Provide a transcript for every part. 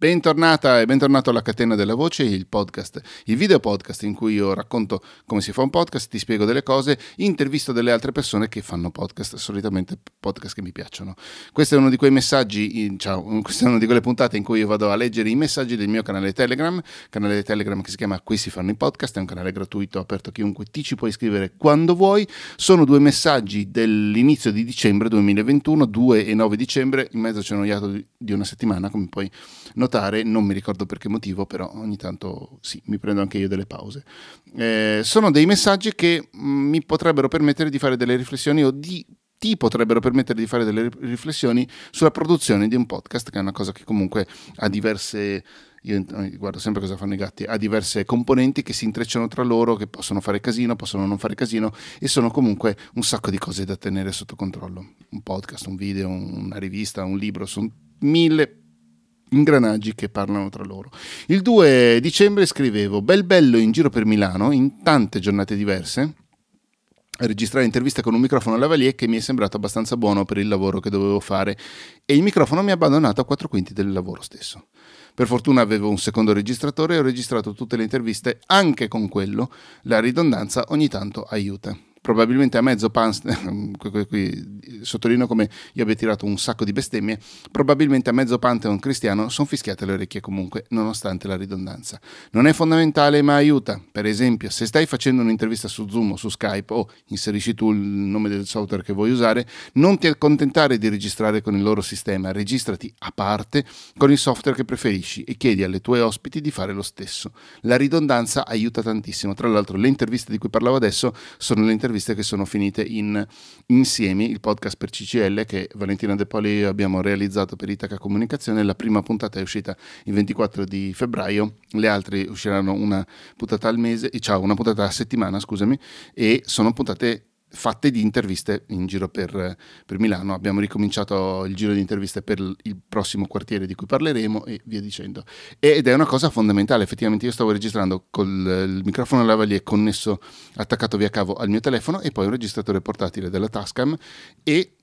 Bentornata e bentornato alla Catena della Voce, il podcast, il video podcast in cui io racconto come si fa un podcast, ti spiego delle cose, intervisto delle altre persone che fanno podcast, solitamente podcast che mi piacciono. Questo è uno di quei messaggi, ciao, questa è una di quelle puntate in cui io vado a leggere i messaggi del mio canale Telegram, canale Telegram che si chiama Qui si fanno i podcast, è un canale gratuito aperto a chiunque, ti ci puoi iscrivere quando vuoi. Sono due messaggi dell'inizio di dicembre 2021, 2 e 9 dicembre, in mezzo c'è un iato di una settimana, come puoi notare notare, non mi ricordo per che motivo, però ogni tanto sì, mi prendo anche io delle pause. Eh, sono dei messaggi che mm, mi potrebbero permettere di fare delle riflessioni o di ti potrebbero permettere di fare delle riflessioni sulla produzione di un podcast, che è una cosa che comunque ha diverse io guardo sempre cosa fanno i gatti, ha diverse componenti che si intrecciano tra loro, che possono fare casino, possono non fare casino e sono comunque un sacco di cose da tenere sotto controllo. Un podcast, un video, una rivista, un libro, sono mille ingranaggi che parlano tra loro. Il 2 dicembre scrivevo bel bello in giro per Milano in tante giornate diverse a registrare interviste con un microfono lavalier che mi è sembrato abbastanza buono per il lavoro che dovevo fare e il microfono mi ha abbandonato a quattro quinti del lavoro stesso. Per fortuna avevo un secondo registratore e ho registrato tutte le interviste anche con quello. La ridondanza ogni tanto aiuta probabilmente a mezzo qui, qui, sottolineo come io abbia tirato un sacco di bestemmie, probabilmente a mezzo pantheon cristiano sono fischiate le orecchie comunque, nonostante la ridondanza. Non è fondamentale ma aiuta. Per esempio, se stai facendo un'intervista su Zoom o su Skype o inserisci tu il nome del software che vuoi usare, non ti accontentare di registrare con il loro sistema, registrati a parte con il software che preferisci e chiedi alle tue ospiti di fare lo stesso. La ridondanza aiuta tantissimo. Tra l'altro le interviste di cui parlavo adesso sono le interviste interviste che sono finite in Insiemi, il podcast per CCL che Valentina De Poli e io abbiamo realizzato per Itaca Comunicazione. La prima puntata è uscita il 24 di febbraio, le altre usciranno una puntata al mese, ciao, una puntata a settimana, scusami, e sono puntate fatte di interviste in giro per, per, Milano. Abbiamo ricominciato il giro di interviste per il prossimo quartiere di cui parleremo e via dicendo. Ed è una cosa fondamentale. Effettivamente io stavo registrando con il microfono lavalier connesso, attaccato via cavo al mio telefono e poi un registratore portatile della Tascam e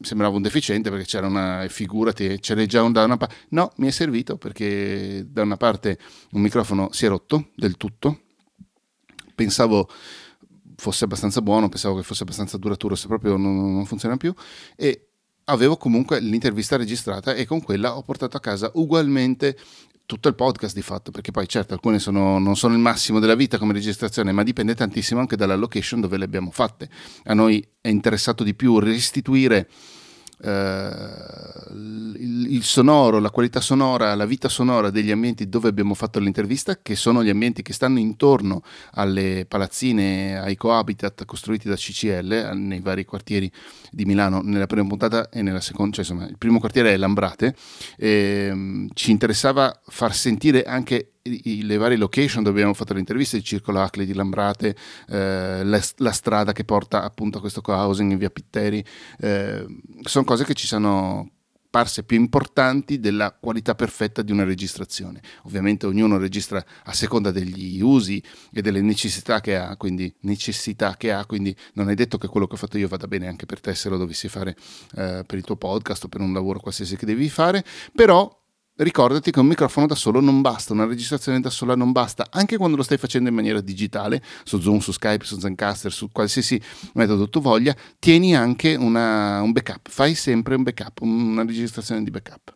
sembrava un deficiente perché c'era una figurati, c'era già un, da una parte. No, mi è servito perché da una parte un microfono si è rotto del tutto. Pensavo fosse abbastanza buono, pensavo che fosse abbastanza duraturo, se proprio non, non funziona più. E avevo comunque l'intervista registrata e con quella ho portato a casa ugualmente tutto il podcast di fatto, perché poi certo alcune sono, non sono il massimo della vita come registrazione, ma dipende tantissimo anche dalla location dove le abbiamo fatte. A noi è interessato di più restituire il, il, sonoro, la qualità sonora, la vita sonora degli ambienti dove abbiamo fatto l'intervista, che sono gli ambienti che stanno intorno alle palazzine, ai cohabitat costruiti da CCL nei vari quartieri di Milano, nella prima puntata e nella seconda, cioè insomma il primo quartiere è Lambrate, e, um, ci interessava far sentire anche le varie location dove abbiamo fatto le interviste, il circolo Acli di Lambrate, eh, la, la, strada che porta appunto a questo co-housing in via Pitteri, eh, sono cose che ci sono parse più importanti della qualità perfetta di una registrazione. Ovviamente ognuno registra a seconda degli usi e delle necessità che ha, quindi che ha, quindi non è detto che quello che ho fatto io vada bene anche per te se lo dovessi fare eh, per il tuo podcast o per un lavoro qualsiasi che devi fare, però Ricordati che un microfono da solo non basta, una registrazione da sola non basta, anche quando lo stai facendo in maniera digitale, su Zoom, su Skype, su Zencaster, su qualsiasi metodo tu voglia, tieni anche una, un backup, fai sempre un backup, una registrazione di backup.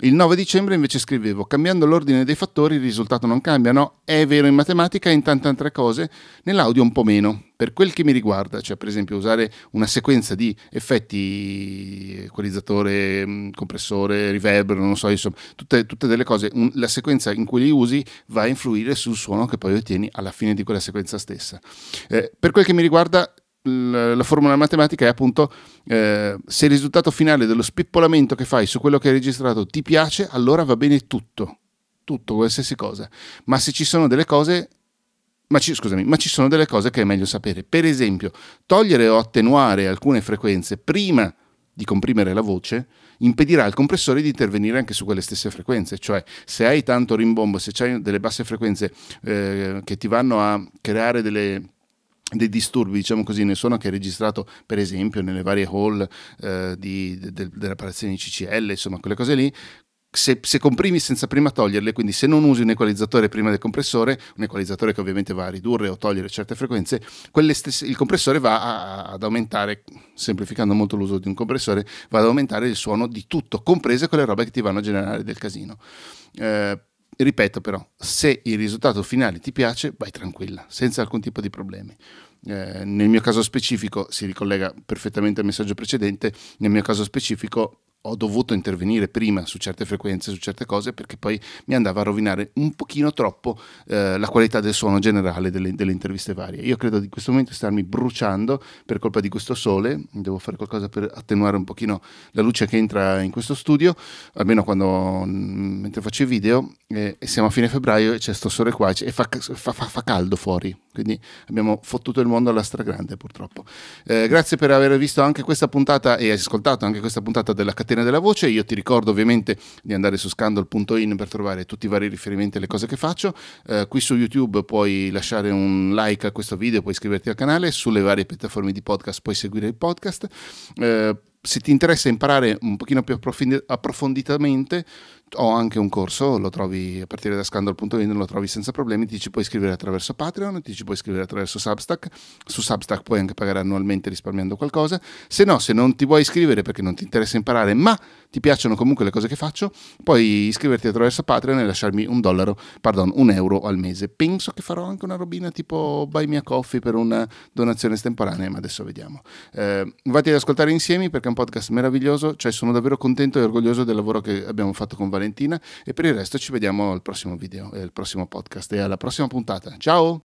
Il 9 dicembre invece scrivevo, cambiando l'ordine dei fattori il risultato non cambia, no? È vero in matematica e in tante altre cose, nell'audio un po' meno. Per quel che mi riguarda, cioè per esempio usare una sequenza di effetti, equalizzatore, mm, compressore, riverbero, non so, insomma, tutte, tutte delle cose, un, la sequenza in cui li usi va a influire sul suono che poi ottieni alla fine di quella sequenza stessa. Eh, per quel che mi riguarda, la formula matematica è appunto eh, se il risultato finale dello spippolamento che fai su quello che hai registrato ti piace, allora va bene tutto, tutto, qualsiasi cosa. Ma se ci sono delle cose, ma ci, scusami, ma ci sono delle cose che è meglio sapere. Per esempio, togliere o attenuare alcune frequenze prima di comprimere la voce impedirà al compressore di intervenire anche su quelle stesse frequenze, cioè se hai tanto rimbombo, se hai delle basse frequenze eh, che ti vanno a creare delle dei disturbi, diciamo così, nel suono che è registrato per esempio nelle varie hall eh, di, de, della palazzina di CCL, insomma quelle cose lì, se, se, comprimi senza prima toglierle, quindi se non usi un equalizzatore prima del compressore, un equalizzatore che ovviamente va a ridurre o togliere certe frequenze, stesse, il compressore va a, ad aumentare, semplificando molto l'uso di un compressore, va ad aumentare il suono di tutto, comprese quelle robe che ti vanno a generare del casino. Eh, ripeto però, se il risultato finale ti piace, vai tranquilla, senza alcun tipo di problemi. Eh, nel mio caso specifico si ricollega perfettamente al messaggio precedente, nel mio caso specifico ho dovuto intervenire prima su certe frequenze, su certe cose, perché poi mi andava a rovinare un pochino troppo eh, la qualità del suono generale delle, delle, interviste varie. Io credo di questo momento starmi bruciando per colpa di questo sole, devo fare qualcosa per attenuare un pochino la luce che entra in questo studio, almeno quando, mm, mentre faccio i video, eh, siamo a fine febbraio e c'è questo sole qua e fa, fa, fa, fa, caldo fuori, quindi abbiamo fottuto il mondo alla stragrande purtroppo. Eh, grazie per aver visto anche questa puntata e ascoltato anche questa puntata della catena catena della voce. Io ti ricordo ovviamente di andare su scandal.in per trovare tutti i vari riferimenti alle cose che faccio. Eh, qui su YouTube puoi lasciare un like a questo video, puoi iscriverti al canale, sulle varie piattaforme di podcast puoi seguire il podcast. Eh, se ti interessa imparare un pochino più approfonditamente, ho anche un corso, lo trovi a partire da scandal.in, lo trovi senza problemi, ti ci puoi iscrivere attraverso Patreon, ti ci puoi iscrivere attraverso Substack, su Substack puoi anche pagare annualmente risparmiando qualcosa, se no, se non ti vuoi iscrivere perché non ti interessa imparare, ma ti piacciono comunque le cose che faccio, puoi iscriverti attraverso Patreon e lasciarmi un dollaro, pardon, un euro al mese. Penso che farò anche una robina tipo Buy Me a Coffee per una donazione estemporanea, ma adesso vediamo. Eh, vatti ad ascoltare insieme perché è un podcast meraviglioso, cioè sono davvero contento e orgoglioso del lavoro che abbiamo fatto con Valentina e per il resto ci vediamo al prossimo video al prossimo podcast e alla prossima puntata. Ciao!